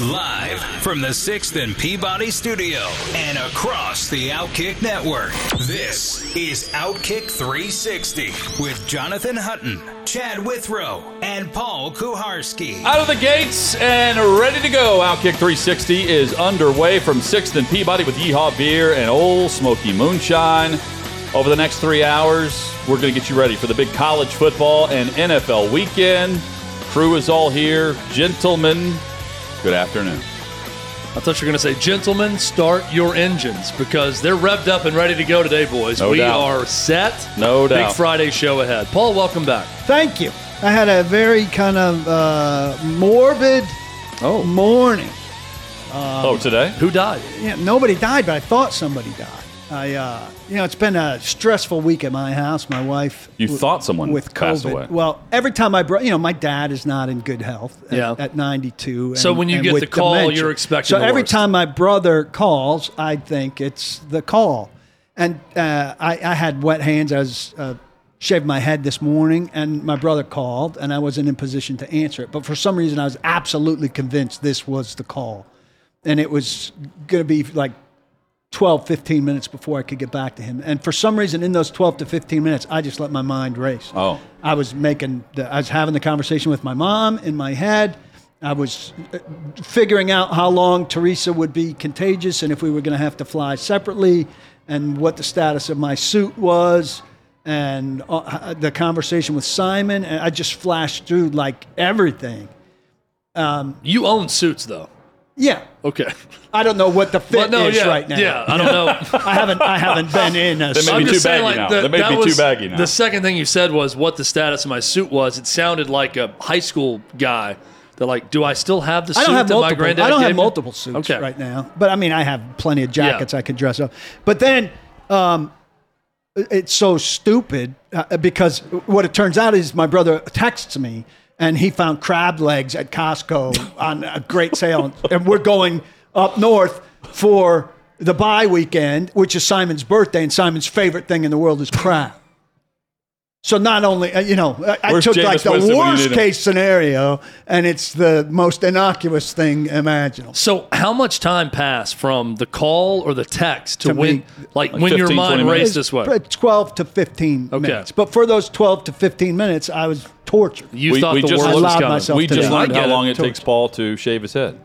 Live from the 6th and Peabody studio and across the Outkick network. This is Outkick 360 with Jonathan Hutton, Chad Withrow, and Paul Kuharsky. Out of the gates and ready to go. Outkick 360 is underway from 6th and Peabody with Yeehaw Beer and Ole Smoky Moonshine. Over the next three hours, we're going to get you ready for the big college football and NFL weekend. Crew is all here. Gentlemen, good afternoon. I thought you were going to say, gentlemen, start your engines because they're revved up and ready to go today, boys. No we doubt. are set. No doubt. Big Friday show ahead. Paul, welcome back. Thank you. I had a very kind of uh, morbid Oh, morning. oh today? Who died? Yeah, nobody died, but I thought somebody died. I, uh, you know, it's been a stressful week at my house. My wife. You w- thought someone with COVID. passed away. Well, every time I brought, you know, my dad is not in good health. At, Yeah. At 92. So when you and get the call, dementia. you're expecting So the every worst. time my brother calls, I think it's the call, and uh, I, I had wet hands. I was. Uh, Shaved my head this morning, and my brother called, and I wasn't in position to answer it. But for some reason, I was absolutely convinced this was the call, and it was going to be like 12, 15 minutes before I could get back to him. And for some reason, in those 12 to 15 minutes, I just let my mind race. Oh. I was making, the, I was having the conversation with my mom in my head. I was uh, figuring out how long Teresa would be contagious and if we were going to have to fly separately and what the status of my suit was and uh, the conversation with Simon. And I just flashed through like everything. You own suits, though. Yeah. Okay. I don't know what the fit Well, no, is yeah, right now. Yeah, I don't know. I haven't, I haven't been in a They may suit. be I'm too just saying, baggy like, now. the- They may that be too was- baggy now. The second thing you said was what the status of my suit was. It sounded like a high school guy. They're like, do I still have the I suit don't have that my multiple. granddad I don't gave have me? multiple suits Okay. right now, but I mean, I have plenty of jackets Yeah. I can dress up. But then, um, it's so stupid uh, because what it turns out is my brother texts me and he found crab legs at Costco on a great sale, and we're going up north for the bye weekend, which is Simon's birthday, and Simon's favorite thing in the world is crab. So not only uh, you know, I, I Where's took Jameis like the Winston worst case scenario, and it's the most innocuous thing imaginable. So how much time passed from the call or the text to, To when, me- like, Like when your 15, 20 mind minutes. raced this way? It's 12 to 15 Okay. minutes. But for those 12 to 15 minutes, I was tortured. You We- thought we the just worst was allowed coming. myself we to just learned how long it. it takes Paul to shave his head.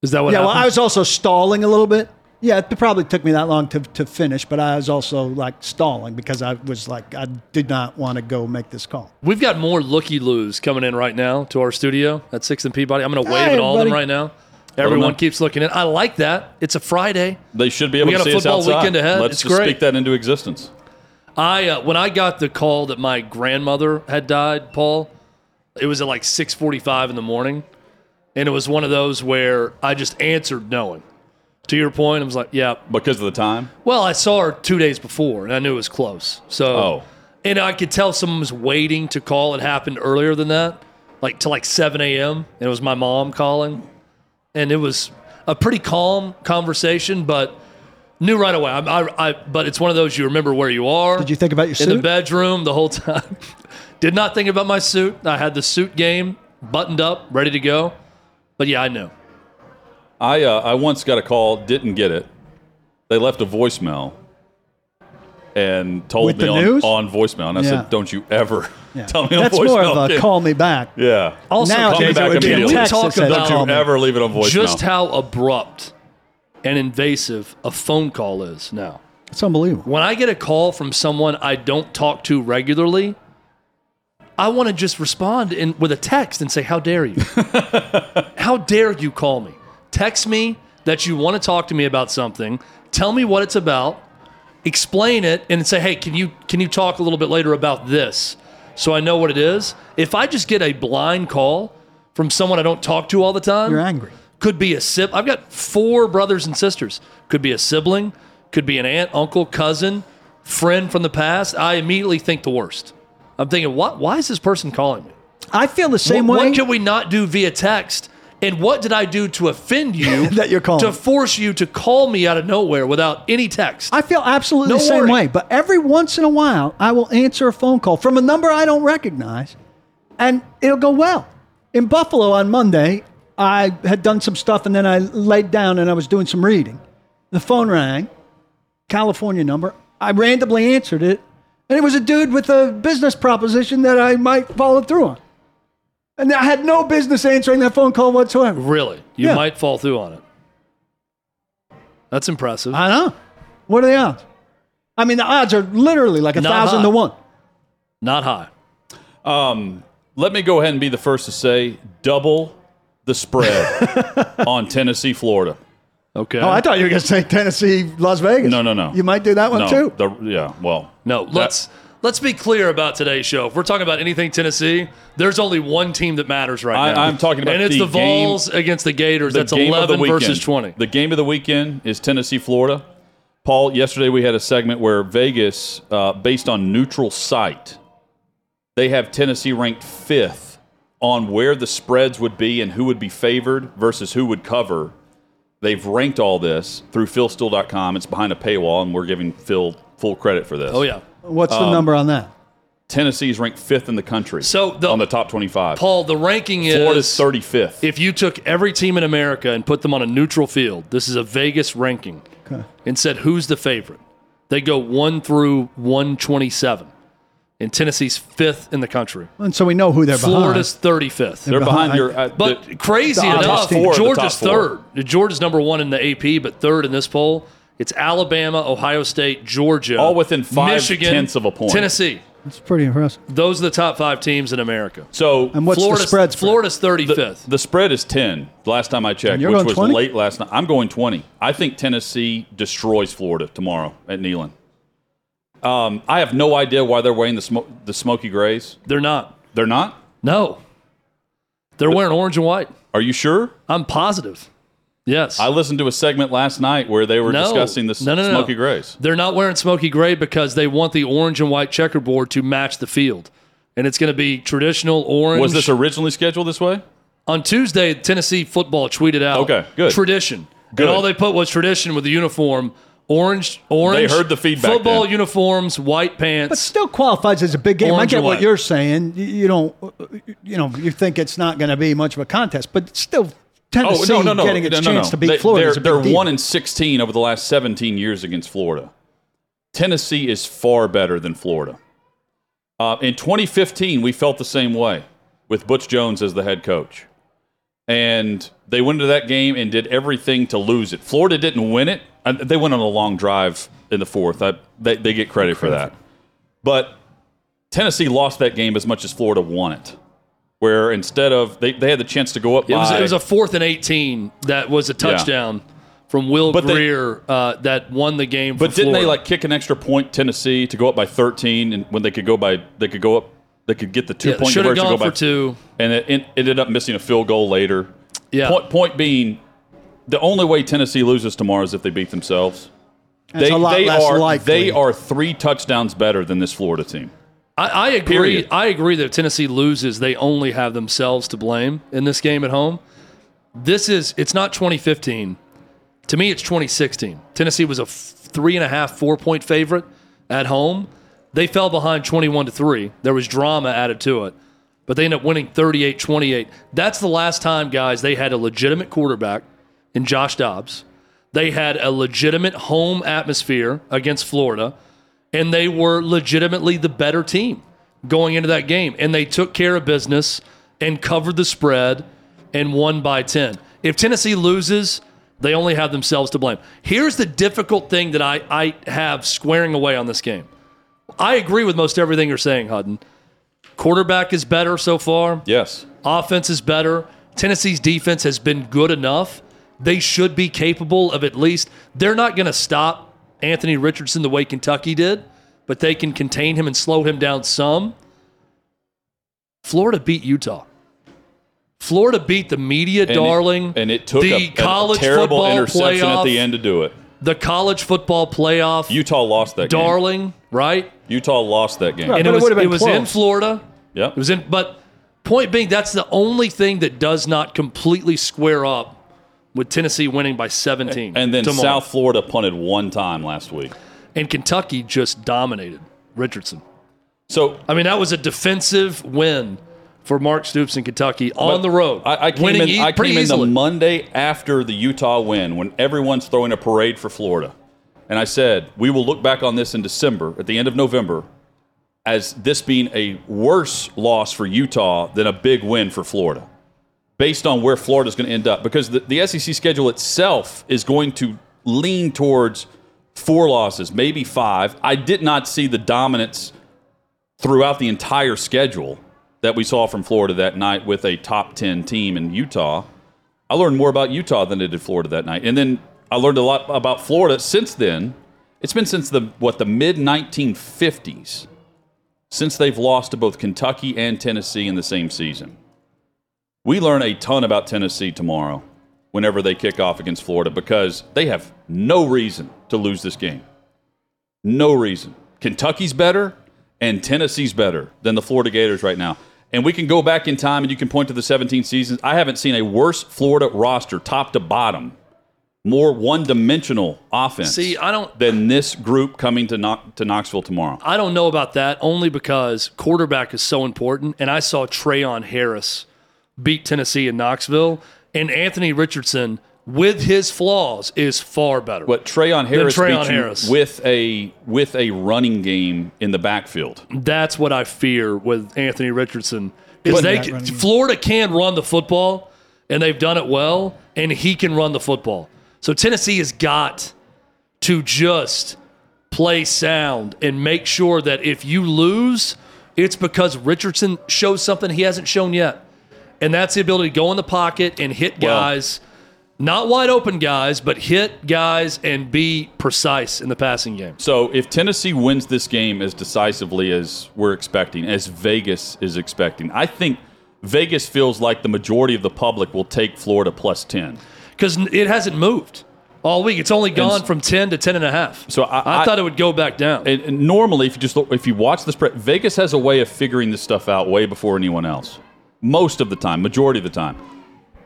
Is that what yeah, well. I was also stalling a little bit. Yeah, it probably took me that long to, to finish, but I was also like stalling because I was like, I did not want to go make this call. We've got more looky loos coming in right now to our studio at Sixth and Peabody. I'm going to wave Hey, at all of them right now. Everyone keeps looking in. I like that. It's a Friday. They should be able We to got a see us football outside. weekend ahead. Let's It's just great. speak that into existence. I uh, when I got the call that my grandmother had died, Paul, it was at like 6:45 in the morning, and it was one of those where I just answered knowing. To your point, I was like, "Yeah." Because of the time? Well, I saw her two days before, and I knew it was close. So, Oh. and I could tell someone was waiting to call. It happened earlier than that, like to like 7 a.m. And it was my mom calling, and it was a pretty calm conversation, but knew right away. I, I, I but it's one of those you remember where you are. Did you think about your suit? in the bedroom the whole time? Did not think about my suit. I had the suit game buttoned up, ready to go. But yeah, I knew. I uh, I once got a call, didn't get it. They left a voicemail and told With me the on, news? on voicemail, and I Yeah. said, "Don't you ever Yeah. tell me on That's voicemail." more of a again." call me back. Yeah. Also, Now, call me James, back it would be a immediately. text Talk that said, about- Don't call you ever leave it on voicemail. just how abrupt and invasive a phone call is now. It's unbelievable. When I get a call from someone I don't talk to regularly, I want to just respond in, with a text and say, How dare you? How dare you call me? Text me that you want to talk to me about something. Tell me what it's about. Explain it and say, Hey, can you can you talk a little bit later about this so I know what it is? If I just get a blind call from someone I don't talk to all the time, You're angry. Could be a sip. I've got four brothers and sisters. Could be a sibling. Could be an aunt, uncle, cousin, friend from the past. I immediately think the worst. I'm thinking, what? Why is this person calling me? I feel the same what, way. What can we not do via text? And what did I do to offend you That you're calling. to force you to call me out of nowhere without any text? I feel absolutely No the same worry. way. But every once in a while, I will answer a phone call from a number I don't recognize, and it'll go well. In Buffalo on Monday, I had done some stuff, and then I laid down and I was doing some reading. The phone rang, California number. I randomly answered it, and it was a dude with a business proposition that I might follow through on. And I had no business answering that phone call whatsoever. really? You Yeah. might fall through on it. That's impressive. I know. What are the odds? I mean, the odds are literally like a Not thousand high. to one. Not high. Um, let me go ahead and be the first to say double the spread on Tennessee, Florida. Okay. Oh, I thought you were going to say Tennessee, Las Vegas. No, no, no. You might do that one no, too. the- yeah, well, No, let's let's be clear about today's show. If we're talking about anything Tennessee, there's only one team that matters right I- now. I'm talking about and it's the the, Vols against the Gators. the That's game of the 11 versus 20. The game of the weekend is Tennessee, Florida. Paul, yesterday we had a segment where Vegas, uh, based on neutral site, they have Tennessee ranked fifth on where the spreads would be and who would be favored versus who would cover. They've ranked all this through philsteele.com. It's behind a paywall, and we're giving Phil full credit for this. Oh yeah. What's Um, the number on that? Tennessee's ranked fifth in the country So the, on the top 25. Paul, the ranking is Florida's 35th. if you took every team in America and put them on a neutral field, this is a Vegas ranking, Okay. and said who's the favorite, they go one through 127. And Tennessee's fifth in the country. And so we know who they're behind. Florida's 35th. They're behind behind- your. Uh, But the- crazy the enough, top four, Georgia's third. Georgia's number one in the AP, but third in this poll. It's Alabama, Ohio State, Georgia, All within five Michigan, tenths of a point. Tennessee. That's pretty impressive. Those are the top five teams in America. so And what's Florida's, the spread? spread? Florida's 35th. the spread is 10. Last time I checked, which was 20? late last night. I'm going 20. I think Tennessee destroys Florida tomorrow at Neyland. Um, I have no idea why they're wearing the smoke, the Smoky Grays. They're not. They're not. No. They're wearing orange and white. Are you sure? I'm positive. Yes. I listened to a segment last night where they were No. discussing the s- No, no, no, no. Smoky Grays. They're not wearing smoky gray because they want the orange and white checkerboard to match the field. And it's going to be traditional orange. Was this originally scheduled this way? On Tuesday, Tennessee football tweeted out Okay, good. tradition. Good. And all they put was tradition with the uniform. Orange, orange. They heard the feedback Football then. uniforms, white pants, But still qualifies as a big game. I get what you're saying. You- You don't, you know, you think it's not going to be much of a contest, but still, Tennessee oh no, no, no, getting its no, no, chance no. to beat They, Florida They're, they're one in sixteen over the last seventeen years against Florida. Tennessee is far better than Florida. Uh, in 2015, we felt the same way with Butch Jones as the head coach, and they went into that game and did everything to lose it. Florida didn't win it; Uh, they went on a long drive in the fourth. I, they, they get credit for that, but Tennessee lost that game as much as Florida won it. Where instead of they, they had the chance to go up it was, by it was a fourth and 18 that was a touchdown from Will But they- Grier uh, that won the game. But for didn't they like kick an extra point Tennessee to go up by 13 and when they could go by they could go up they could get the two Yeah, point conversion gone go for by two. and it, it ended up missing a field goal later. Yeah. Point, point being the only way Tennessee loses tomorrow is if they beat themselves. That's they a lot they less are likely. they are 3 touchdowns better than this Florida team. I, I agree. Period. I agree that if Tennessee loses, they only have themselves to blame in this game at home. This is it's not 2015. To me, it's 2016. Tennessee was a f- three and a half, four point favorite at home. They fell behind 21 to three. There was drama added to it, but they ended up winning 38 28. That's the last time, guys, they had a legitimate quarterback in Josh Dobbs. They had a legitimate home atmosphere against Florida and they were legitimately the better team going into that game. And they took care of business and covered the spread and won by 10. If Tennessee loses, they only have themselves to blame. Here's the difficult thing that I, I have squaring away on this game. I agree with most everything you're saying, Hutton. Quarterback is better so far. Yes. Offense is better. Tennessee's defense has been good enough. They should be capable of at least, they're not going to stop Anthony Richardson the way Kentucky did, but they can contain him and slow him down some. Florida beat Utah. Florida beat the media And it- darling, and it took the a, a college terrible football interception playoff, at the end to do it. the college football playoff Utah lost that game. darling, right? Utah lost that game. Right. and it it was would've been it was in. Florida. Yeah, It was in, but point being, that's the only thing that does not completely square up with Tennessee winning by 17. and then tomorrow. South Florida punted one time last week. and Kentucky just dominated Richardson. So I mean, that was a defensive win for Mark Stoops in Kentucky on the road. I, I came winning in. e- I came in the. Monday after the Utah win, when everyone's throwing a parade for Florida, and I said we will look back on this in December, at the end of November, as this being a worse loss for Utah than a big win for Florida, based on where Florida is going to end up, because the, the SEC schedule itself is going to lean towards four losses, maybe five. I did not see the dominance throughout the entire schedule that we saw from Florida that night with a top 10 team in Utah. I learned more about Utah than I did Florida that night. And then I learned a lot about Florida since then. It's been since the what the mid 1950s since they've lost to both Kentucky and Tennessee in the same season. We learn a ton about Tennessee tomorrow whenever they kick off against Florida because they have no reason to lose this game. No reason. Kentucky's better and Tennessee's better than the Florida Gators right now. And we can go back in time and you can point to the 17 seasons. I haven't seen a worse Florida roster, top to bottom, more one dimensional offense See, I don't. than this group coming to, Knox- to Knoxville tomorrow. I don't know about that only because quarterback is so important. And I saw Treon Harris beat Tennessee in Knoxville, and Anthony Richardson, with his flaws, is far better. But Treon Harris Treon beat you Harris. with a with a running game in the backfield. That's what I fear with Anthony Richardson. Because But- they. Florida can run the football, and they've done it well, and he can run the football. So Tennessee has got to just play sound and make sure that if you lose, it's because Richardson shows something he hasn't shown yet. And that's the ability to go in the pocket and hit Well- guys, not wide open guys, but hit guys and be precise in the passing game. So if Tennessee wins this game as decisively as we're expecting, as Vegas is expecting, I think Vegas feels like the majority of the public will take Florida plus 10. because it hasn't moved all week. It's only gone s- from 10 to 10 and a half. So I- I- thought it would go back down. And, and normally, if you just look, if you watch the spread, Vegas has a way of figuring this stuff out way before anyone else. Most of the time, majority of the time,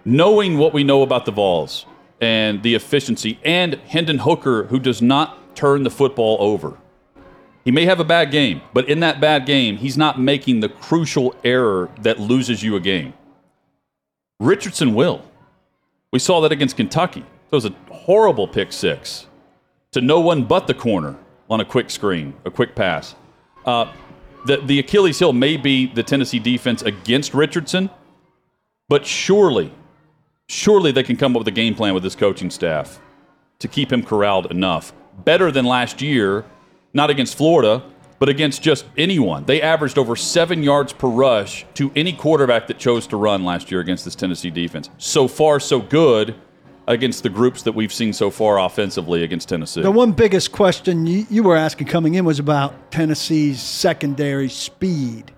knowing what we know about the Vols and the efficiency, and Hendon Hooker, who does not turn the football over. He may have a bad game, but in that bad game, he's not making the crucial error that loses you a game. Richardson will. We saw that against Kentucky. It was a horrible pick six to no one but the corner on a quick screen, a quick pass. Uh, the, the Achilles heel may be the Tennessee defense against Richardson, but surely, surely they can come up with a game plan with this coaching staff to keep him corralled enough. Better than last year, not against Florida, but against just anyone. They averaged over seven yards per rush to any quarterback that chose to run last year against this Tennessee defense. So far, so good against the groups that we've seen so far offensively against Tennessee. The one biggest question you, you were asking coming in was about Tennessee's secondary speed.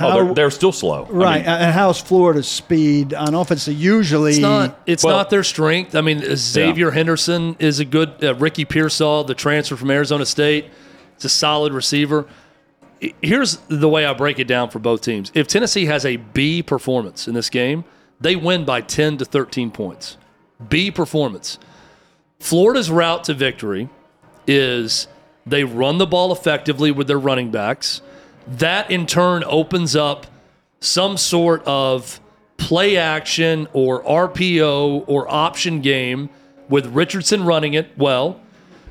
oh, they're, they're still slow. I right, mean, and how's Florida's speed on offense? They Usually, it's not. It's well- not their strength. I mean, Xzavier Henderson is a good. Uh, Ricky Pearsall, the transfer from Arizona State, it's a solid receiver. Here's the way I break it down for both teams. If Tennessee has a B performance in this game, they win by 10 to 13 points. B performance. Florida's route to victory is they run the ball effectively with their running backs. That in turn opens up some sort of play action or RPO or option game with Richardson running it well,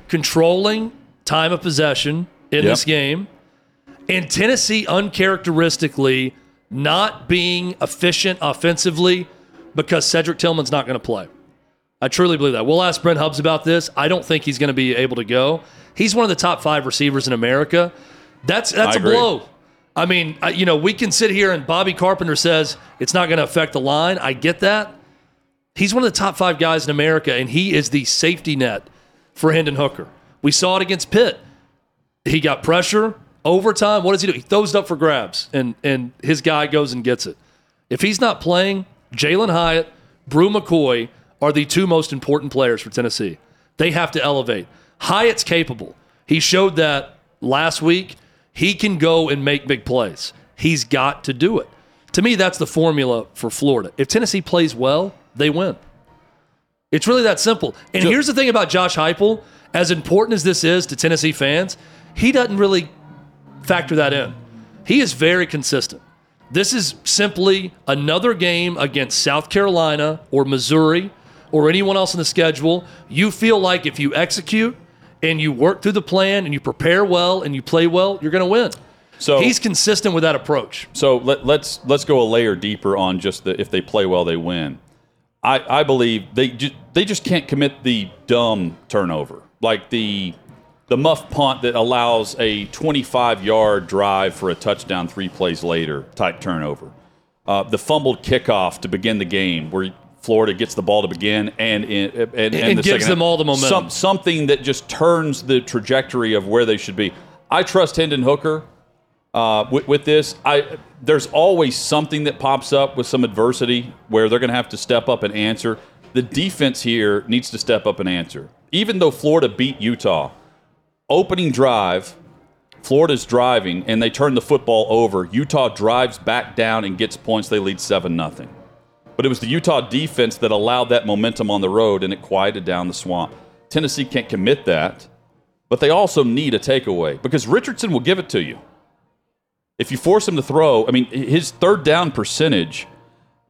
controlling time of possession in Yep. this game, and Tennessee uncharacteristically not being efficient offensively because Cedric Tillman's not going to play. I truly believe that. We'll ask Brent Hubbs about this. I don't think he's going to be able to go. He's one of the top five receivers in America. That's that's I a agree. blow. I mean, I- you know, we can sit here and Bobby Carpenter says it's not going to affect the line. I get that. He's one of the top five guys in America, and he is the safety net for Hendon Hooker. We saw it against Pitt. He got pressure, overtime. What does he do? He throws it up for grabs, and and his guy goes and gets it. If he's not playing, Jalen Hyatt, Bru McCoy are the two most important players for Tennessee. They have to elevate. Hyatt's capable. He showed that last week. He can go and make big plays. He's got to do it. To me, that's the formula for Florida. If Tennessee plays well, they win. It's really that simple. And here's the thing about Josh Heupel: as important as this is to Tennessee fans, he doesn't really factor that in. He is very consistent. This is simply another game against South Carolina or Missouri or anyone else in the schedule. You feel like if you execute and you work through the plan and you prepare well and you play well, you're going to win. So He's consistent with that approach. So let, let's let's go a layer deeper on just the if they play well, they win. I, I believe they just they just can't commit the dumb turnover like the the muff punt that allows a 25 yard drive for a touchdown three plays later type turnover. Uh, the fumbled kickoff to begin the game where Florida gets the ball to begin and in, and, and, And the gives them all the momentum. Some, something that just turns the trajectory of where they should be. I trust Hendon Hooker uh, with, with this. I there's always something that pops up with some adversity where they're going to have to step up and answer. The defense here needs to step up and answer. Even though Florida beat Utah, opening drive, Florida's driving and they turn the football over. Utah drives back down and gets points. They lead seven nothing. But it was the Utah defense that allowed that momentum on the road and it quieted down the swamp. Tennessee can't commit that, but they also need a takeaway because Richardson will give it to you if you force him to throw, I mean, his third down percentage,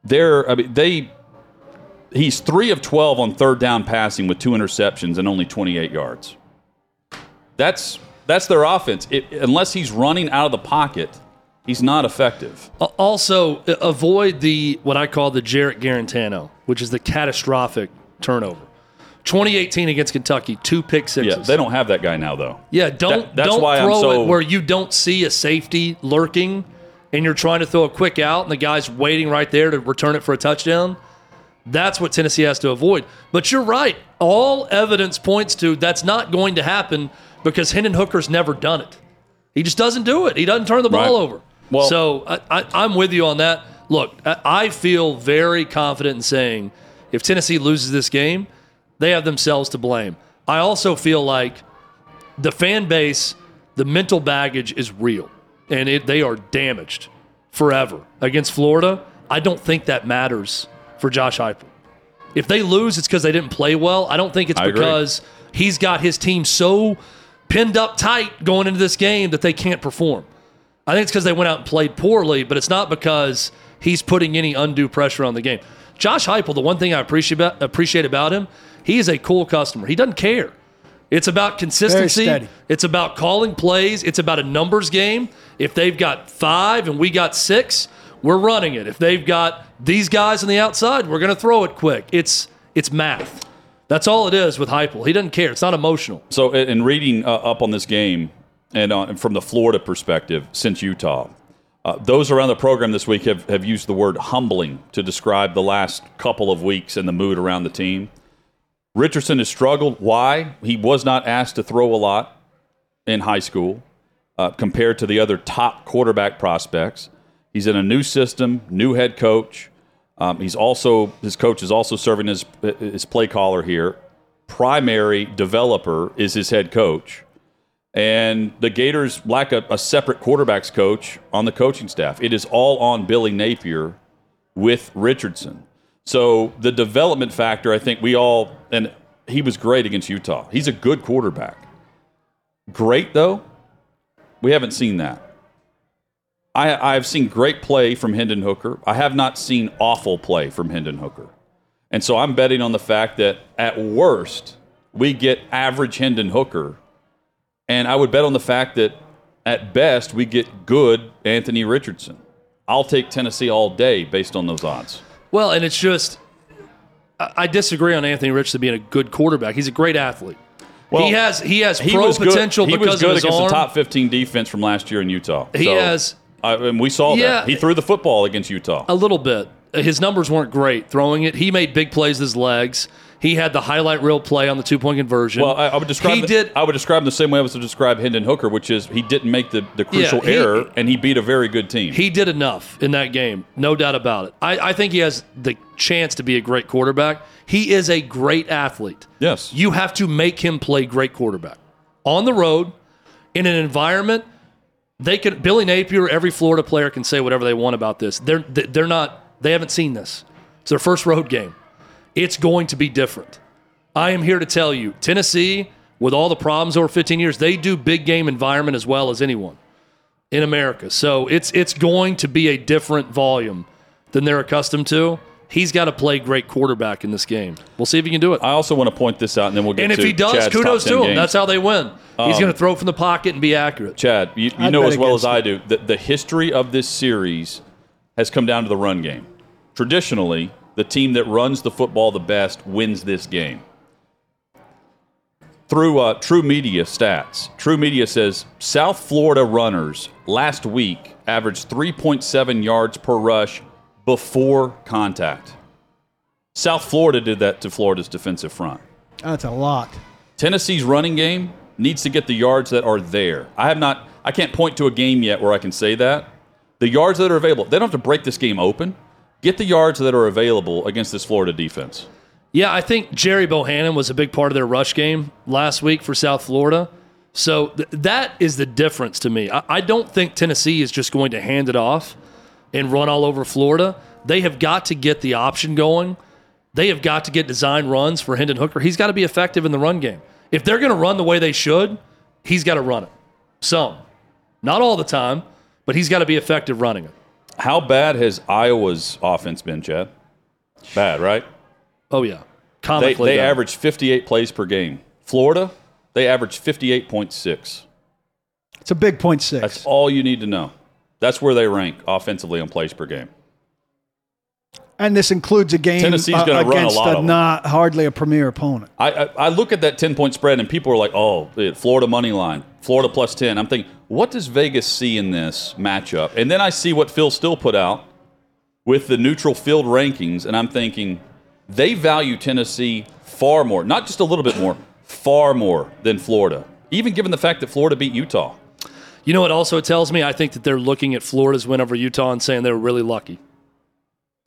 there, I mean, they, he's three of 12 on third down passing with two interceptions and only 28 yards. That's, that's their offense. It, unless he's running out of the pocket, he's not effective. Also, avoid the what I call the Jarrett Guarantano, which is the catastrophic turnover. 2018 against Kentucky, two pick sixes. Yeah, they don't have that guy now, though. Yeah, don't That- that's don't why I'm throw so- it where you don't see a safety lurking, and you're trying to throw a quick out, and the guy's waiting right there to return it for a touchdown. That's what Tennessee has to avoid. But you're right. All evidence points to that's not going to happen because Hendon Hooker's never done it. He just doesn't do it. He doesn't turn the ball Right. over. Well- so I, I, I'm with you on that. Look, I, I feel very confident in saying if Tennessee loses this game, they have themselves to blame. I also feel like the fan base, the mental baggage is real, and it, they are damaged forever against Florida. I don't think that matters for Josh Heupel. If they lose, it's because they didn't play well. I don't think it's I agree. because he's got his team so pinned up tight going into this game that they can't perform. I think it's because they went out and played poorly, but it's not because he's putting any undue pressure on the game. Josh Heupel, the one thing I appreciate about, appreciate about him, he is a cool customer. He doesn't care. It's about consistency. It's about calling plays. It's about a numbers game. If they've got five and we got six, we're running it. If they've got these guys on the outside, we're going to throw it quick. It's it's math. That's all it is with Heupel. He doesn't care. It's not emotional. So, in in reading uh, up on this game and uh, from the Florida perspective, since Utah, uh, those around the program this week have, have used the word humbling to describe the last couple of weeks and the mood around the team. Richardson has struggled. Why? He was not asked to throw a lot in high school uh, compared to the other top quarterback prospects. He's in a new system, new head coach. Um, he's also his coach is also serving as his play caller here. Primary developer is his head coach, and the Gators lack a, a separate quarterbacks coach on the coaching staff. It is all on Billy Napier with Richardson. So the development factor, I think we all and he was great against Utah. He's a good quarterback. Great though, we haven't seen that. I, I've seen great play from Hendon Hooker. I have not seen awful play from Hendon Hooker. And so I'm betting on the fact that at worst, we get average Hendon Hooker. And I would bet on the fact that at best, we get good Anthony Richardson. I'll take Tennessee all day based on those odds. Well, and it's just, I I disagree on Anthony Richardson being a good quarterback. He's a great athlete. Well, he has he has He pro was good. potential He because was good of his against arm. the top 15 defense from last year in Utah. He So, has- I, and we saw Yeah. that. He threw the football against Utah. a little bit. his numbers weren't great throwing it. He made big plays with his legs. He had the highlight reel play on the two point conversion. Well, I, I would describe He the- did. I would describe him the same way I was to describe Hendon Hooker, which is he didn't make the, the crucial he- error and he beat a very good team. He did enough in that game, no doubt about it. I, I think he has the chance to be a great quarterback. He is a great athlete. Yes. You have to make him play great quarterback. On the road, in an environment, they could Billy Napier, every Florida player can say whatever they want about this. They're they're not they haven't seen this. It's their first road game. It's going to be different. I am here to tell you, Tennessee, with all the problems over 15 years, they do big game environment as well as anyone in America. So it's it's going to be a different volume than they're accustomed to. He's got to play great quarterback in this game. We'll see if he can do it. I also want to point this out, and then we'll get to the. And if he does, Chad's kudos to him. games. That's how they win. He's um, going to throw from the pocket and be accurate. Chad, you, you know as well as I do that the history of this series has come down to the run game. Traditionally, the team that runs the football the best wins this game. Through uh, True Media stats, True Media says South Florida runners last week averaged 3.7 yards per rush before contact. South Florida did that to Florida's defensive front. That's a lot. Tennessee's running game needs to get the yards that are there. I have not I can't point to a game yet where I can say that. The yards that are available, they don't have to break this game open. Get the yards that are available against this Florida defense. Yeah, I think Gerry Bohanon was a big part of their rush game last week for South Florida. So th- that is the difference to me. I-, I don't think Tennessee is just going to hand it off and run all over Florida. They have got to get the option going. They have got to get design runs for Hendon Hooker. He's got to be effective in the run game. If they're going to run the way they should, he's got to run it. Some. Not all the time, but he's got to be effective running it. How bad has Iowa's offense been, Chad? Bad, right? Oh, yeah. They, Comically they bad. average 58 plays per game. Florida, they average 58.6. It's a big point six. That's all you need to know. That's where they rank offensively on plays per game. and this includes a game Tennessee's uh, gonna run a against lot of them. not hardly a premier opponent. I, I, I look at that 10 point spread and people are like, oh, Florida money line, Florida plus 10. I'm thinking, what does Vegas see in this matchup? And then I see what Phil Steele put out with the neutral field rankings, and I'm thinking they value Tennessee far more, not just a little bit more, far more than Florida, even given the fact that Florida beat Utah. You know what also it tells me? I think that they're looking at Florida's win over Utah and saying they were really lucky.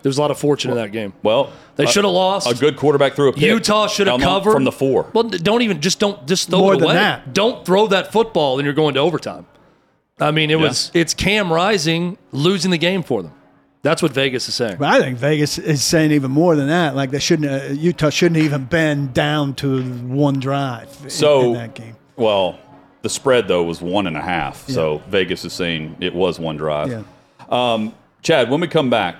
There's a lot of fortune in that game. Well, They should have lost. A good quarterback threw a pick. Utah should have covered from the four. Well, don't even just don't just throw More it than away. that. Don't throw that football, and you're going to overtime. I mean, it Yeah. was it's Cam Rising losing the game for them. That's what Vegas is saying. But I think Vegas is saying even more than that. Like they shouldn't, uh, Utah shouldn't even bend down to one drive in- So in that game. Well, the spread though was one and a half. So Vegas is saying it was one drive. Yeah. Um, Chad, when we come back,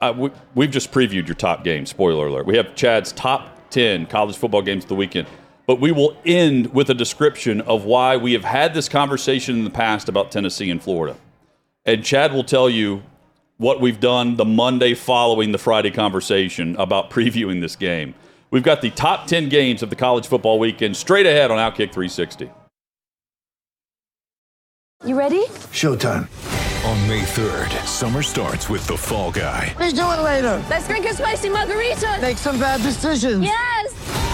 uh, we, we've just previewed your top game. Spoiler alert: we have Chad's top ten college football games of the weekend. But we will end with a description of why we have had this conversation in the past about Tennessee and Florida. And Chad will tell you what we've done the Monday following the Friday conversation about previewing this game. We've got the top 10 games of the college football weekend straight ahead on Outkick 360. You ready? Showtime. On May 3rd, summer starts with The Fall Guy. Let's do it later. Let's drink a spicy margarita. Make some bad decisions. Yes.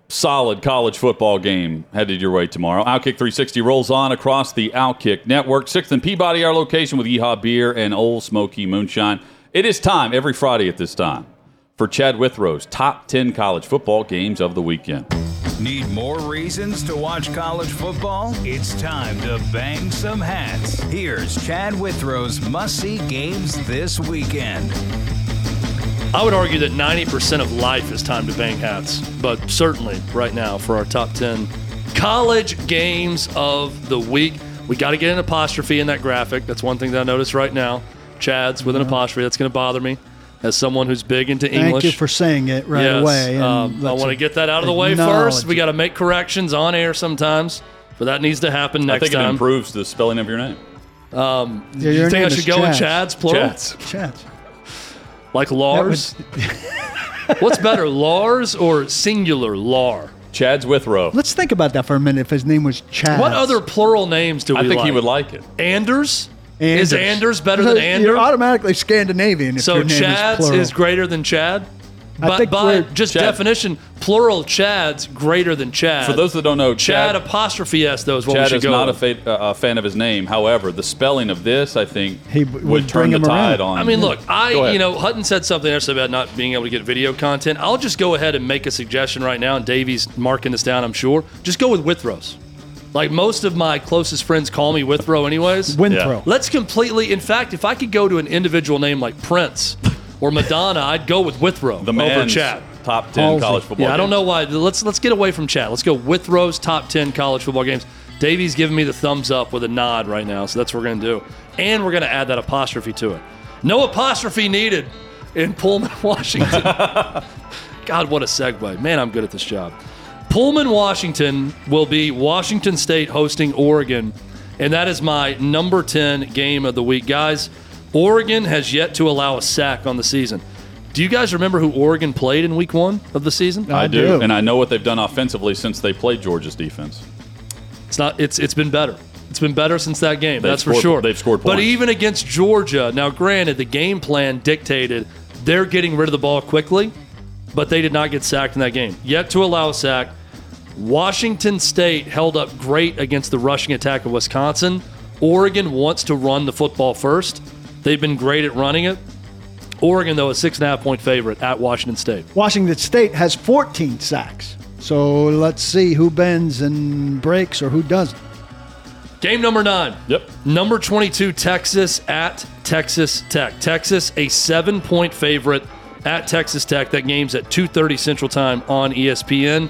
solid college football game headed your way tomorrow. Outkick 360 rolls on across the Outkick network. Sixth and Peabody, our location with Yeehaw Beer and Ole Smoky Moonshine. It is time every Friday at this time for Chad Withrow's top 10 college football games of the weekend. Need more reasons to watch college football? It's time to bang some hats. Here's Chad Withrow's must see games this weekend. I would argue that 90% of life is time to bang hats, but certainly right now for our top 10 college games of the week, we got to get an apostrophe in that graphic. That's one thing that I noticed right now. Chad's with an apostrophe. That's going to bother me. as someone who's big into Thank English. you for saying it right Yes, away. and um, I want to get that out of the way first. We got to make corrections on air sometimes, but that needs to happen next time. I next think it improves the spelling of your name. Yeah, you your think I name should is go in Chads. Chad's plural? Chats. Chads. Like Lars? What's better, Lars or singular Lar? Chad's Withrow. let's think about that for a minute. If his name was Chad, What other plural names do we I think like? he would like it. Anders? Is Anders better than You're Anders? automatically Scandinavian. If So your name Chads is, is, greater than Chad? I But think by just Chad- definition, plural Chads greater than Chad. For those that don't know, Chad, Chad, apostrophe S though is what we Chad should is go not a, with. fa- uh, a fan of his name. However, the spelling of this, I think, He w- would would turn bring the him around. tide on. I mean, look, I ahead. you know Hutton said something else about not being able to get video content. I'll just go ahead and make a suggestion right now, and Davey's marking this down. I'm sure. Just go with Withrows. Like most of my closest friends call me Withrow, anyways. Winthrow. Let's completely. In fact, if I could go to an individual name like Prince or Madonna, I'd go with Withrow the over man's Chad. top ten Halsey. college football. Yeah, I don't games. know why. Let's let's get away from Chat. Let's go Withrow's top ten college football games. Davey's giving me the thumbs up with a nod right now, so that's what we're gonna do. And we're gonna add that apostrophe to it. No apostrophe needed in Pullman, Washington. God, what a segue. Man, I'm good at this job. Pullman, Washington will be Washington State hosting Oregon, and that is my number 10 game of the week. Guys, Oregon has yet to allow a sack on the season. Do you guys remember who Oregon played in week one of the season? I, I do. do. and I know what they've done offensively since they played Georgia's defense. It's not. It's it's been better. It's been better since that game. They've that's scored- for sure. they've scored points. But even against Georgia, now granted, the game plan dictated they're getting rid of the ball quickly, but they did not get sacked in that game. Yet to allow a sack. Washington State held up great against the rushing attack of Wisconsin. Oregon wants to run the football first. They've been great at running it. Oregon, though, a six and a half point favorite at Washington State. Washington State has 14 sacks. So let's see who bends and breaks or who doesn't. Game number nine. Yep. Number 22, Texas at Texas Tech. Texas, a seven point favorite at Texas Tech. That game's at 2.30 Central Time on ESPN.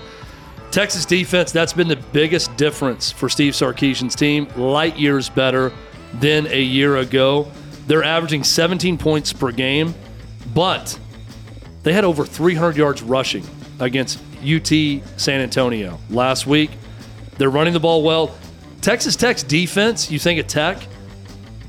Texas defense, that's been the biggest difference for Steve Sarkisian's team. Light years better than a year ago. They're averaging 17 points per game, but they had over 300 yards rushing against UT San Antonio last week. They're running the ball well. Texas Tech's defense, you think of Tech,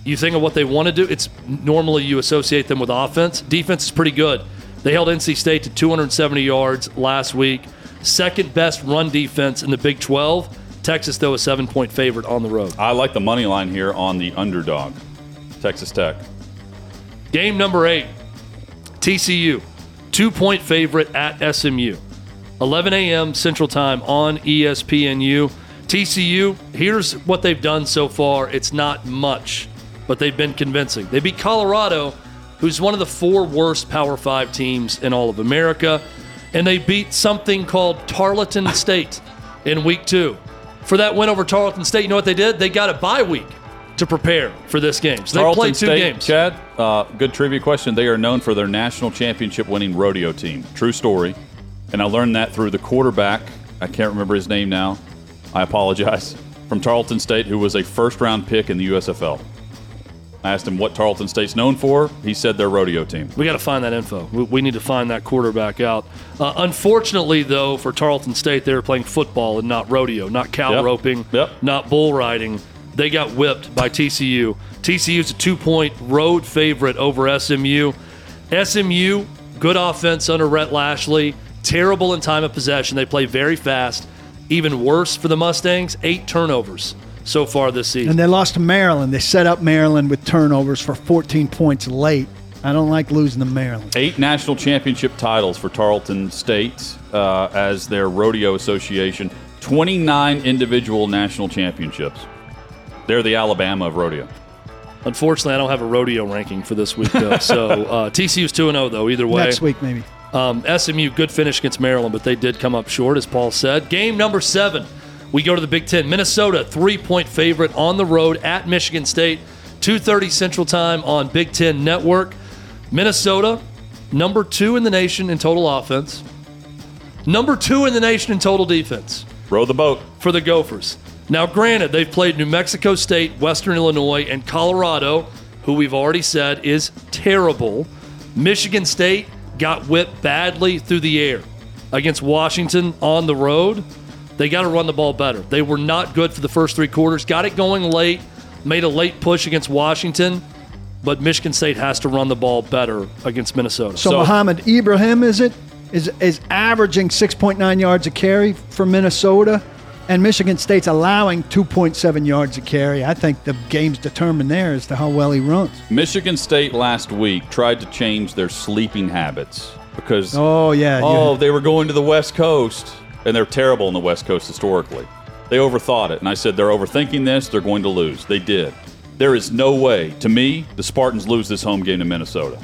you think of what they want to do. It's normally you associate them with offense. Defense is pretty good. They held NC State to 270 yards last week. Second best run defense in the Big 12. Texas, though, a seven point favorite on the road. I like the money line here on the underdog, Texas Tech. Game number eight TCU, two point favorite at SMU. 11 a.m. Central Time on ESPNU. TCU, here's what they've done so far. It's not much, but they've been convincing. They beat Colorado, who's one of the four worst Power Five teams in all of America, and they beat something called Tarleton State in week two. For that win over Tarleton State, you know what they did? They got a bye week to prepare for this game. So they Tarleton played two State, games. Chad, uh, good trivia question. They are known for their national championship winning rodeo team. True story. And I learned that through the quarterback. I can't remember his name now. I apologize. From Tarleton State, who was a first round pick in the USFL. I asked him what Tarleton State's known for. He said their rodeo team. We got to find that info. We, we need to find that quarterback out. Uh, unfortunately, though, for Tarleton State, they were playing football and not rodeo, not cow Yep. roping, Yep. not bull riding. They got whipped by TCU. TCU's a two point road favorite over SMU. SMU, good offense under Rhett Lashlee, terrible in time of possession. They play very fast. Even worse for the Mustangs, eight turnovers so far this season. And they lost to Maryland. They set up Maryland with turnovers for 14 points late. I don't like losing to Maryland. Eight national championship titles for Tarleton State uh, as their rodeo association. 29 individual national championships. They're the Alabama of rodeo. Unfortunately, I don't have a rodeo ranking for this week, though. so uh, TCU's 2 0, though, either way. Next week, maybe. Um, SMU, good finish against Maryland, but they did come up short, as Paul said. Game number seven, we go to the Big Ten. Minnesota, three-point favorite on the road at Michigan State, 2.30 Central Time on Big Ten Network. Minnesota, number two in the nation in total offense, number two in the nation in total defense Row the boat. for the Gophers. Now, granted, they've played New Mexico State, Western Illinois, and Colorado, who we've already said is terrible. Michigan State got whipped badly through the air against Washington on the road. They got to run the ball better. They were not good for the first three quarters. Got it going late, made a late push against Washington, but Michigan State has to run the ball better against Minnesota. So, Mohamed Ibrahim, is it, is, is averaging 6.9 yards a carry for Minnesota, and Michigan State's allowing 2.7 yards a carry. I think the game's determined there as to how well he runs. Michigan State last week tried to change their sleeping habits because Oh, yeah. oh yeah. they were going to the West Coast and they're terrible in the West Coast historically. They overthought it, and I said they're overthinking this. They're going to lose. They did. There is no way, to me, the Spartans lose this home game to Minnesota.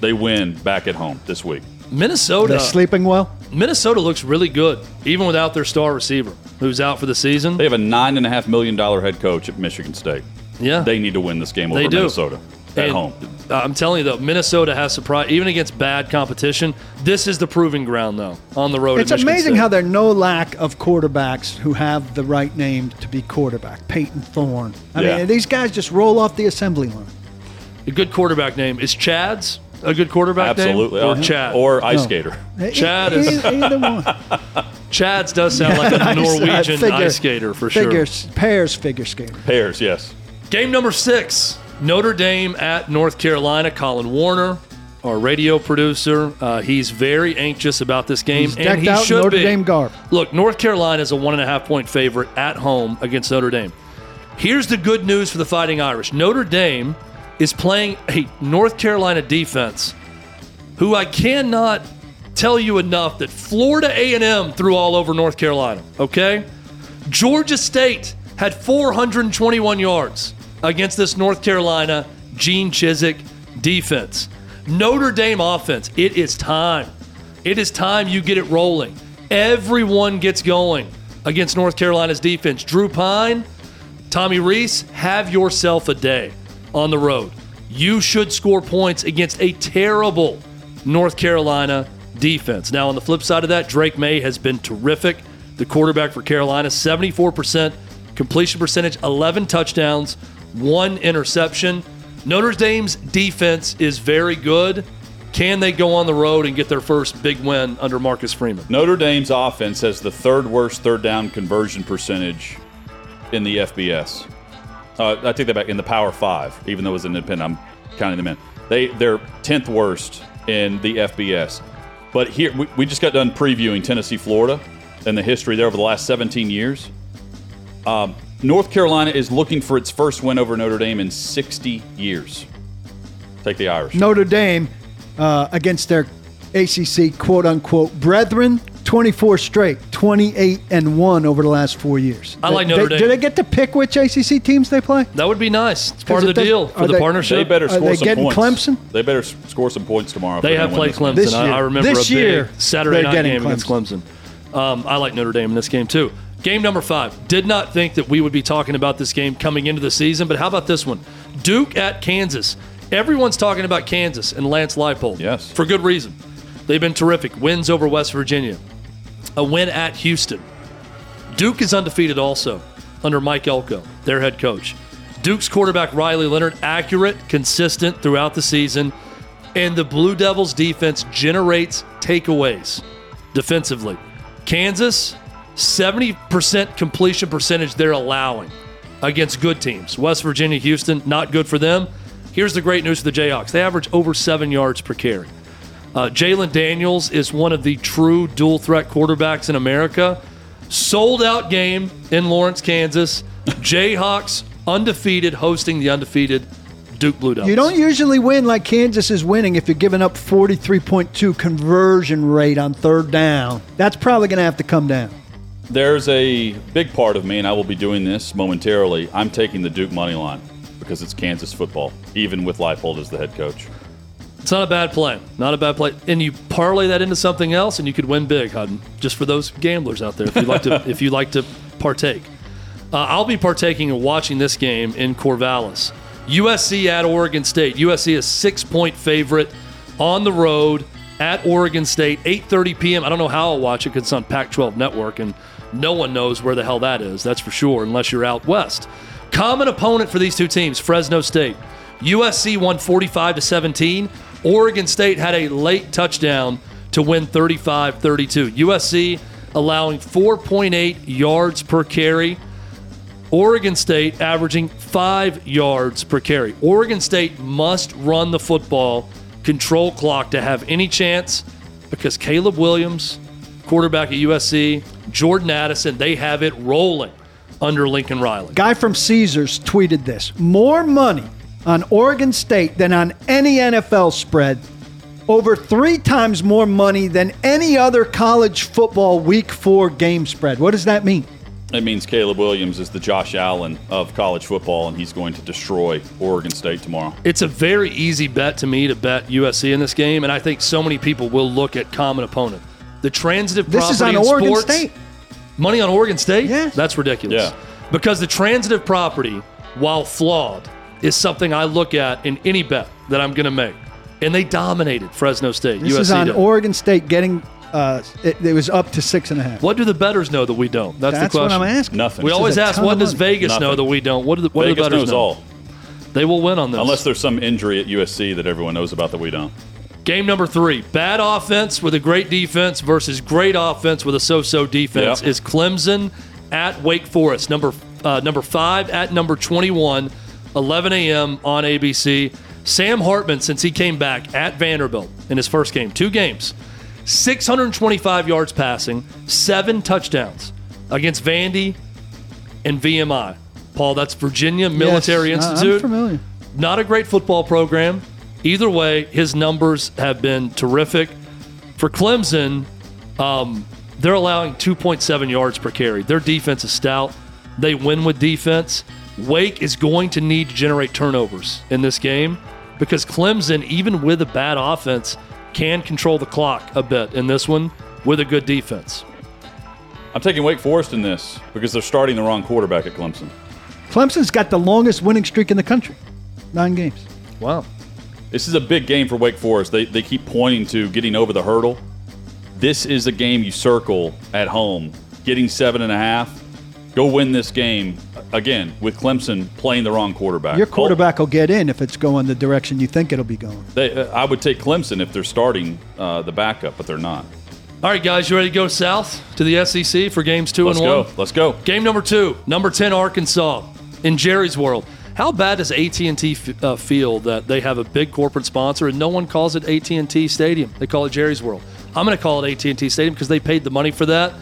They win back at home this week. Minnesota They're sleeping well. Minnesota looks really good, even without their star receiver, who's out for the season. They have a nine and a half million dollar head coach at Michigan State. yeah, They need to win this game over They do. Minnesota at And home. I'm telling you though, Minnesota has surprised even against bad competition. This is the proving ground though on the road. It's at amazing State. how there's no lack of quarterbacks who have the right name to be quarterback. Payton Thorne. I Yeah. mean, these guys just roll off the assembly line. a good quarterback name is Chad's a good quarterback Absolutely. name or Uh-huh. Chad Or ice No. skater. Chad is- either one. Chad's does sound like a uh, Norwegian figure- ice skater for sure. Figure, Pairs figure skater. Pairs, yes. Game number six Notre Dame at North Carolina. Colin Warner, our radio producer, uh, he's very anxious about this game. He's and decked he out in should Notre be. Dame garb. Look, North Carolina is a one and a half point favorite at home against Notre Dame. Here's the good news for the Fighting Irish Notre Dame is playing a North Carolina defense who I cannot tell you enough that Florida A&M threw all over North Carolina, okay? Georgia State had 421 yards against this North Carolina Gene Chizik defense. Notre Dame offense, it is time. It is time you get it rolling. Everyone gets going against North Carolina's defense. Drew Pyne, Tommy Rees, have yourself a day on the road. You should score points against a terrible North Carolina defense. Now, on the flip side of that, Drake Maye has been terrific. The quarterback for Carolina, 74% completion percentage, 11 touchdowns, one interception. Notre Dame's defense is very good. Can they go on the road and get their first big win under Marcus Freeman? Notre Dame's offense has the third worst third down conversion percentage in the FBS. Uh, I take that back in the Power Five, even though it was an independent. I'm counting them in. They they're tenth worst in the FBS. But here we, we just got done previewing Tennessee, Florida, and the history there over the last 17 years. Um, North Carolina is looking for its first win over Notre Dame in 60 years. Take the Irish. Notre Dame uh, against their ACC quote unquote brethren, 24 straight, 28 and 1 over the last four years. I like Notre they- Dame. Do they get to pick which ACC teams they play? That would be nice. It's part of the does- deal for the they- partnership. They better Are score they some getting points. Clemson? They better score some points tomorrow. They have played. Clemson. This I, I remember this a big year, Saturday night getting game against Clemson. Um, I like Notre Dame in this game too. Game number five. Did not think that we would be talking about this game coming into the season, but how about this one? Duke at Kansas. Everyone's talking about Kansas and Lance Leipold. Yes. For good reason. They've been terrific. Wins over West Virginia. A win at Houston. Duke is undefeated also under Mike Elko, their head coach. Duke's quarterback Riley Leonard, accurate, consistent throughout the season, and the Blue Devils defense generates takeaways defensively. Kansas, 70% completion percentage they're allowing against good teams. West Virginia, Houston, not good for them. Here's the great news for the Jayhawks they average over seven yards per carry. Uh, Jalon Daniels is one of the true dual threat quarterbacks in America. Sold out game in Lawrence, Kansas. Jayhawks undefeated, hosting the undefeated Duke Blue Devils. You don't usually win like Kansas is winning if you're giving up 43.2 conversion rate on third down. That's probably going to have to come down. There's a big part of me, and I will be doing this momentarily. I'm taking the Duke money line because it's Kansas football, even with Leipold as the head coach. It's not a bad play. Not a bad play. And you parlay that into something else, and you could win big, Hutton. Just for those gamblers out there, if you like to, if you like to partake. Uh, I'll be partaking and watching this game in Corvallis. USC at Oregon State. USC is six point favorite on the road at Oregon State. 8:30 p.m. I don't know how I'll watch it because it's on Pac-12 Network, and no one knows where the hell that is. That's for sure, unless you're out west. Common opponent for these two teams: Fresno State. USC won 45 to 17. Oregon State had a late touchdown to win 35 32. USC allowing 4.8 yards per carry. Oregon State averaging five yards per carry. Oregon State must run the football, control clock to have any chance because Caleb Williams, quarterback at USC, Jordan Addison, they have it rolling under Lincoln Riley. Guy from Caesars tweeted this more money on Oregon State than on any NFL spread. Over three times more money than any other college football week four game spread. What does that mean? It means Caleb Williams is the Josh Allen of college football, and he's going to destroy Oregon State tomorrow. It's a very easy bet to me to bet USC in this game, and I think so many people will look at common opponent. The transitive This is on property in Oregon sports- State. Money on Oregon State? Yeah. That's ridiculous. Yeah. Because the transitive property, while flawed, is something I look at in any bet that I'm going to make. And they dominated Fresno State. This USC is on did. Oregon State getting. Uh, it, it was up to six and a half. What do the betters know that we don't? That's, That's the what question. I'm asking. Nothing. We This always ask, what does money. Vegas know that we don't? What do the, what do Vegas the betters knows know? all, They will win on this. unless there's some injury at USC that everyone knows about that we don't. Game number three bad offense with a great defense versus great offense with a so so defense Yep. is Clemson at Wake Forest. Number, uh, number five at number 21, 11 a.m. on ABC. Sam Hartman, since he came back at Vanderbilt in his first game, two games, 625 yards passing, seven touchdowns against Vandy and VMI. Paul, that's Virginia Military Yes, Institute I'm familiar. not a great football program. Either way, his numbers have been terrific. For Clemson, um, they're allowing 2.7 yards per carry. Their defense is stout. They win with defense. Wake is going to need to generate turnovers in this game because Clemson, even with a bad offense, can control the clock a bit in this one with a good defense. I'm taking Wake Forest in this because they're starting the wrong quarterback at Clemson. Clemson's got the longest winning streak in the country, nine games. Wow. This is a big game for Wake Forest. They, they keep pointing to getting over the hurdle. This is a game you circle at home, getting seven and a half. Go win this game again with Clemson playing the wrong quarterback. Your quarterback will get in if it's going the direction you think it'll be going. Oh, they, uh, I would take Clemson if they're starting uh, the backup, but they're not. All right, guys, you ready to go south to the SEC for games 2 Let's and go. one? Let's go. Game number two, number ten Arkansas in Jerry's World. How bad does AT&T f- uh, feel that they have a big corporate sponsor and no one calls it AT&T Stadium? They call it Jerry's World. I'm going to call it AT&T Stadium because they paid the money for that.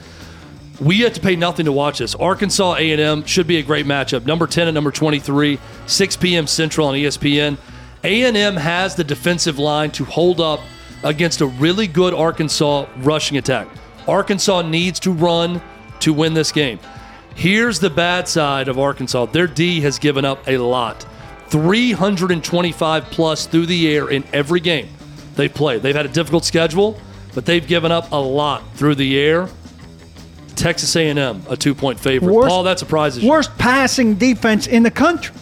We have to pay nothing to watch this. Arkansas A&M should be a great matchup. Number 10 and number 23, 6 p.m. Central on ESPN. A&M has the defensive line to hold up against a really good Arkansas rushing attack. Arkansas needs to run to win this game. Here's the bad side of Arkansas. Their D has given up a lot. 325 plus through the air in every game they've played. They've had a difficult schedule, but they've given up a lot through the air. Texas A&M, a two-point favorite. Worst- Paul, that surprises you. Worst passing defense in the country.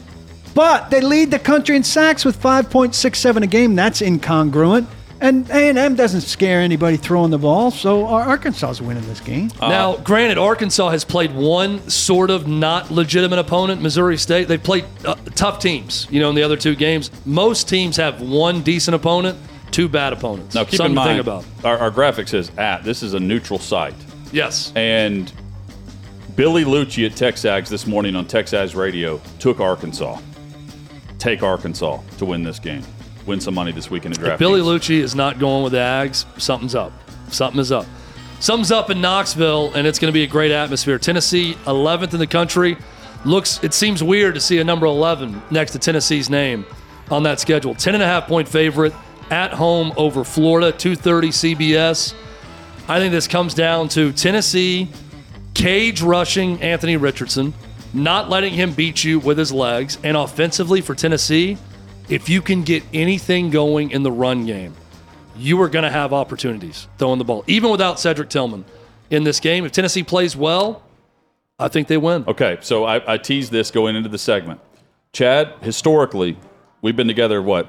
But they lead the country in sacks with 5.67 a game. That's incongruent. And A&M doesn't scare anybody throwing the ball, so Ar- Arkansas is winning this game. Now, granted, Arkansas has played one sort of not legitimate opponent, Missouri State. They've played uh, tough teams, you know, in the other two games. Most teams have one decent opponent, two bad opponents. Now, keep Something in mind, about. Our, our graphic says at. This is a neutral site. Yes. And Billy Liucci at Texags this morning on Texags Radio took Arkansas. Take Arkansas to win this game. Win some money this weekend at If DraftKings. Billy Liucci is not going with the Ags, something's up. Something is up. Something's up in Knoxville, and it's going to be a great atmosphere. Tennessee, 11th in the country. Looks, it seems weird to see a number 11 next to Tennessee's name on that schedule. 10 and a half point favorite at home over Florida, 230 CBS. I think this comes down to Tennessee cage rushing Anthony Richardson, not letting him beat you with his legs, and offensively for Tennessee, if you can get anything going in the run game, you are going to have opportunities throwing the ball, even without Cedric Tillman in this game. If Tennessee plays well, I think they win. Okay, so I, I teased this going into the segment. Chad, historically, we've been together, what,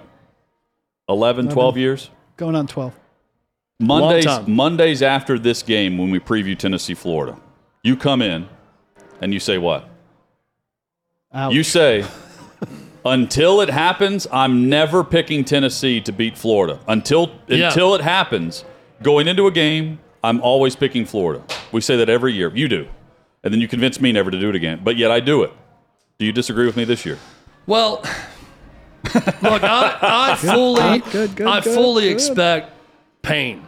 11, 12 years? Going on 12. Mondays. Mondays after this game, when we preview Tennessee, Florida, you come in and you say what? Ouch. You say, Until it happens, I'm never picking Tennessee to beat Florida. Until Yeah. until it happens, going into a game, I'm always picking Florida. We say that every year. You do. And then you convince me never to do it again. But yet I do it. Do you disagree with me this year? Well, look, I, I fully, good, good, I good, fully good. expect pain,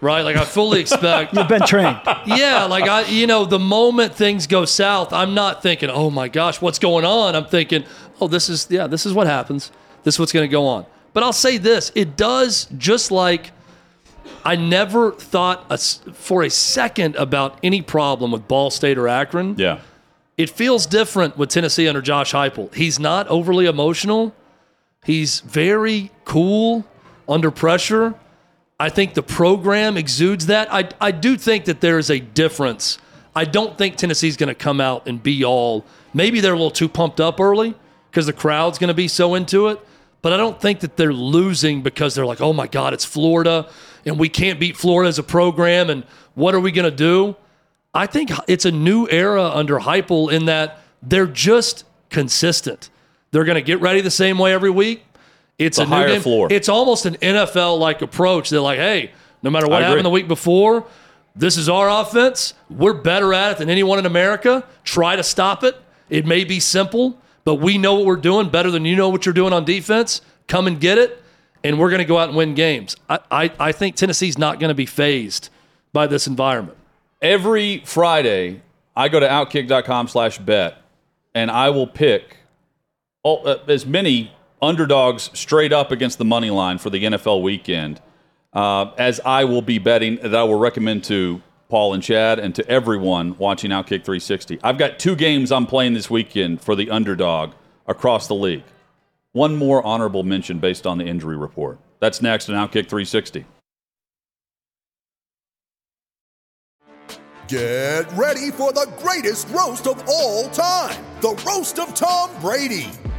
right? Like I fully expect. You've been trained. yeah, like I, you know, the moment things go south, I'm not thinking, oh my gosh, what's going on? I'm thinking, oh, this is, yeah, this is what happens. This is what's going to go on. But I'll say this it does just like I never thought a s for a second about any problem with Ball State or Akron. Yeah. It feels different with Tennessee under Josh Heupel. He's not overly emotional. He's very cool under pressure. I think the program exudes that. I, I do think that there is a difference. I don't think Tennessee's going to come out and be all. Maybe they're a little too pumped up early because the crowd's going to be so into it. But I don't think that they're losing because they're like, oh my God, it's Florida and we can't beat Florida as a program. And what are we going to do? I think it's a new era under Heupel in that they're just consistent. They're going to get ready the same way every week. It's a higher game. floor. It's almost an NFL like approach. They're like, hey, no matter what happened the week before, this is our offense. We're better at it than anyone in America. Try to stop it. It may be simple, but we know what we're doing better than you know what you're doing on defense. Come and get it, and we're going to go out and win games. I, I, I think Tennessee's not going to be phased by this environment. Every Friday, I go to outkick.com slash bet, and I will pick all, uh, as many underdogs straight up against the money line for the NFL weekend uh, as I will be betting that I will recommend to Paul and Chad and to everyone watching Outkick 360. I've got two games I'm playing this weekend for the underdog across the league. One more honorable mention based on the injury report. That's next on Outkick 360. Get ready for the greatest roast of all time the Roast of Tom Brady,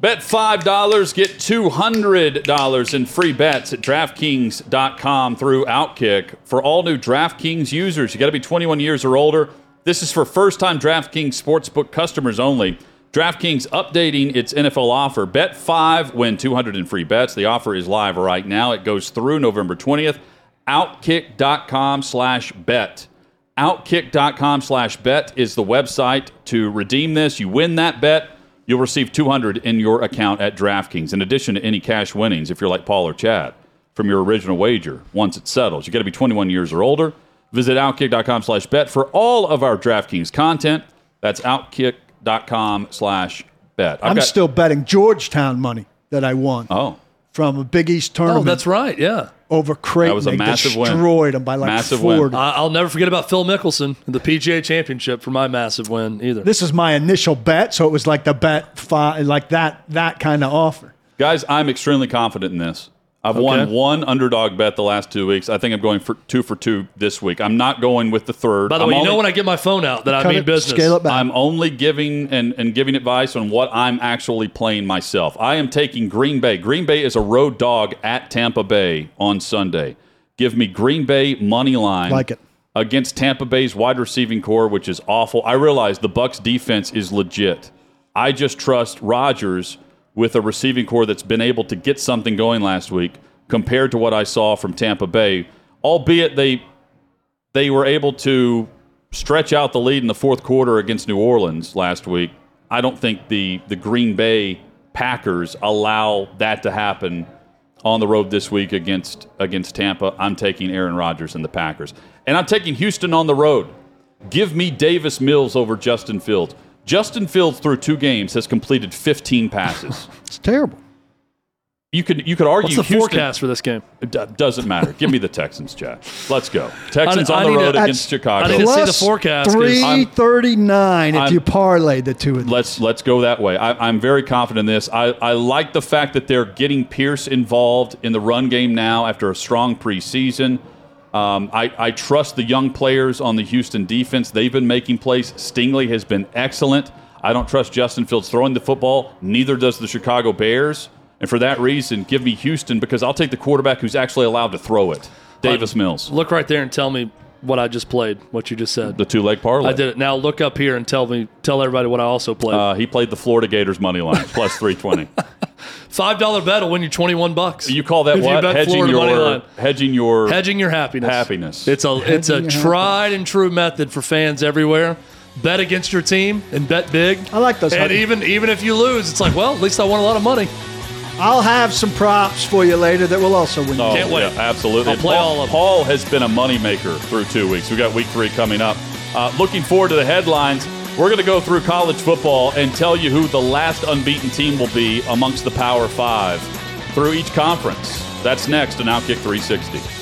Bet $5, get $200 in free bets at DraftKings.com through Outkick. For all new DraftKings users, you got to be 21 years or older. This is for first time DraftKings Sportsbook customers only. DraftKings updating its NFL offer. Bet 5, win 200 in free bets. The offer is live right now. It goes through November 20th. Outkick.com slash bet. Outkick.com slash bet is the website to redeem this. You win that bet you'll receive 200 in your account at DraftKings, in addition to any cash winnings if you're like Paul or Chad from your original wager once it settles. You got to be 21 years or older. Visit outkick.com slash bet for all of our DraftKings content. That's outkick.com slash bet. I'm got- still betting Georgetown money that I won Oh, from a Big East Oh, tournament that's right. Yeah. over Creighton. That was a they massive win. destroyed them by like Massive win. 40. I- I'll never forget about Phil Mickelson in the PGA Championship for my massive win either. This is my initial bet, so it was like the bet five, like that that kind of offer. guys, I'm extremely confident in this. I've won one underdog bet the last two weeks. I think I'm going for two for two this week. I'm not going with the third. By the I'm way, you know when I get my phone out that I mean it, business. Scale it back. I'm only giving and, and giving advice on what I'm actually playing myself. I am taking Green Bay. Green Bay is a road dog at Tampa Bay on Sunday. Give me Green Bay money line. Like it. Against Tampa Bay's wide receiving corps, which is awful. I realize the Bucs defense is legit. I just trust Rodgers with a receiving corps that's been able to get something going last week compared to what I saw from Tampa Bay. Albeit they they were able to stretch out the lead in the fourth quarter against New Orleans last week. I don't think the the Green Bay Packers allow that to happen on the road this week against against Tampa. I'm taking Aaron Rodgers and the Packers. And I'm taking Houston on the road. Give me Davis Mills over Justin Fields. Justin Fields through two games has completed 15 passes. It's terrible. You could you could argue What's the Houston- forecast for this game? It doesn't matter. Give me the Texans, Chad. Let's go. Texans I on the need to- road that's- against Chicago. I need to see the Plus forecast, 'cause Three thirty nine. If I'm- you parlay the two of them. Let's let's go that way. I, I'm very confident in this. I, I like the fact that they're getting Pierce involved in the run game now after a strong preseason. Um, I, I trust the young players on the Houston defense. They've been making plays. Stingley has been excellent. I don't trust Justin Fields throwing the football. Neither does the Chicago Bears. And for that reason, give me Houston because I'll take the quarterback who's actually allowed to throw it. Davis Mills, Look right there and tell me what I just played. What you just said. the two leg parlay. I did it. Now look up here and tell me, tell everybody what I also played. Uh, he played the Florida Gators money line plus three twenty. Five dollar bet will win you twenty one bucks. You call that If you what? bet Hedging Florida money your line. hedging your hedging your happiness. happiness. It's a it's a Hedging your tried and true method for fans everywhere. Bet against your team and bet big. I like those And hedging. even even if you lose, it's like, well, at least I won a lot of money. I'll have some props for you later that will also win. you. Oh, Can't wait. yeah, absolutely. I'll play Paul, all of them. Paul has been a moneymaker through two weeks. We got week three coming up. Uh, looking forward to the headlines. We're going to go through college football and tell you who the last unbeaten team will be amongst the Power Five through each conference. That's next on Outkick 360.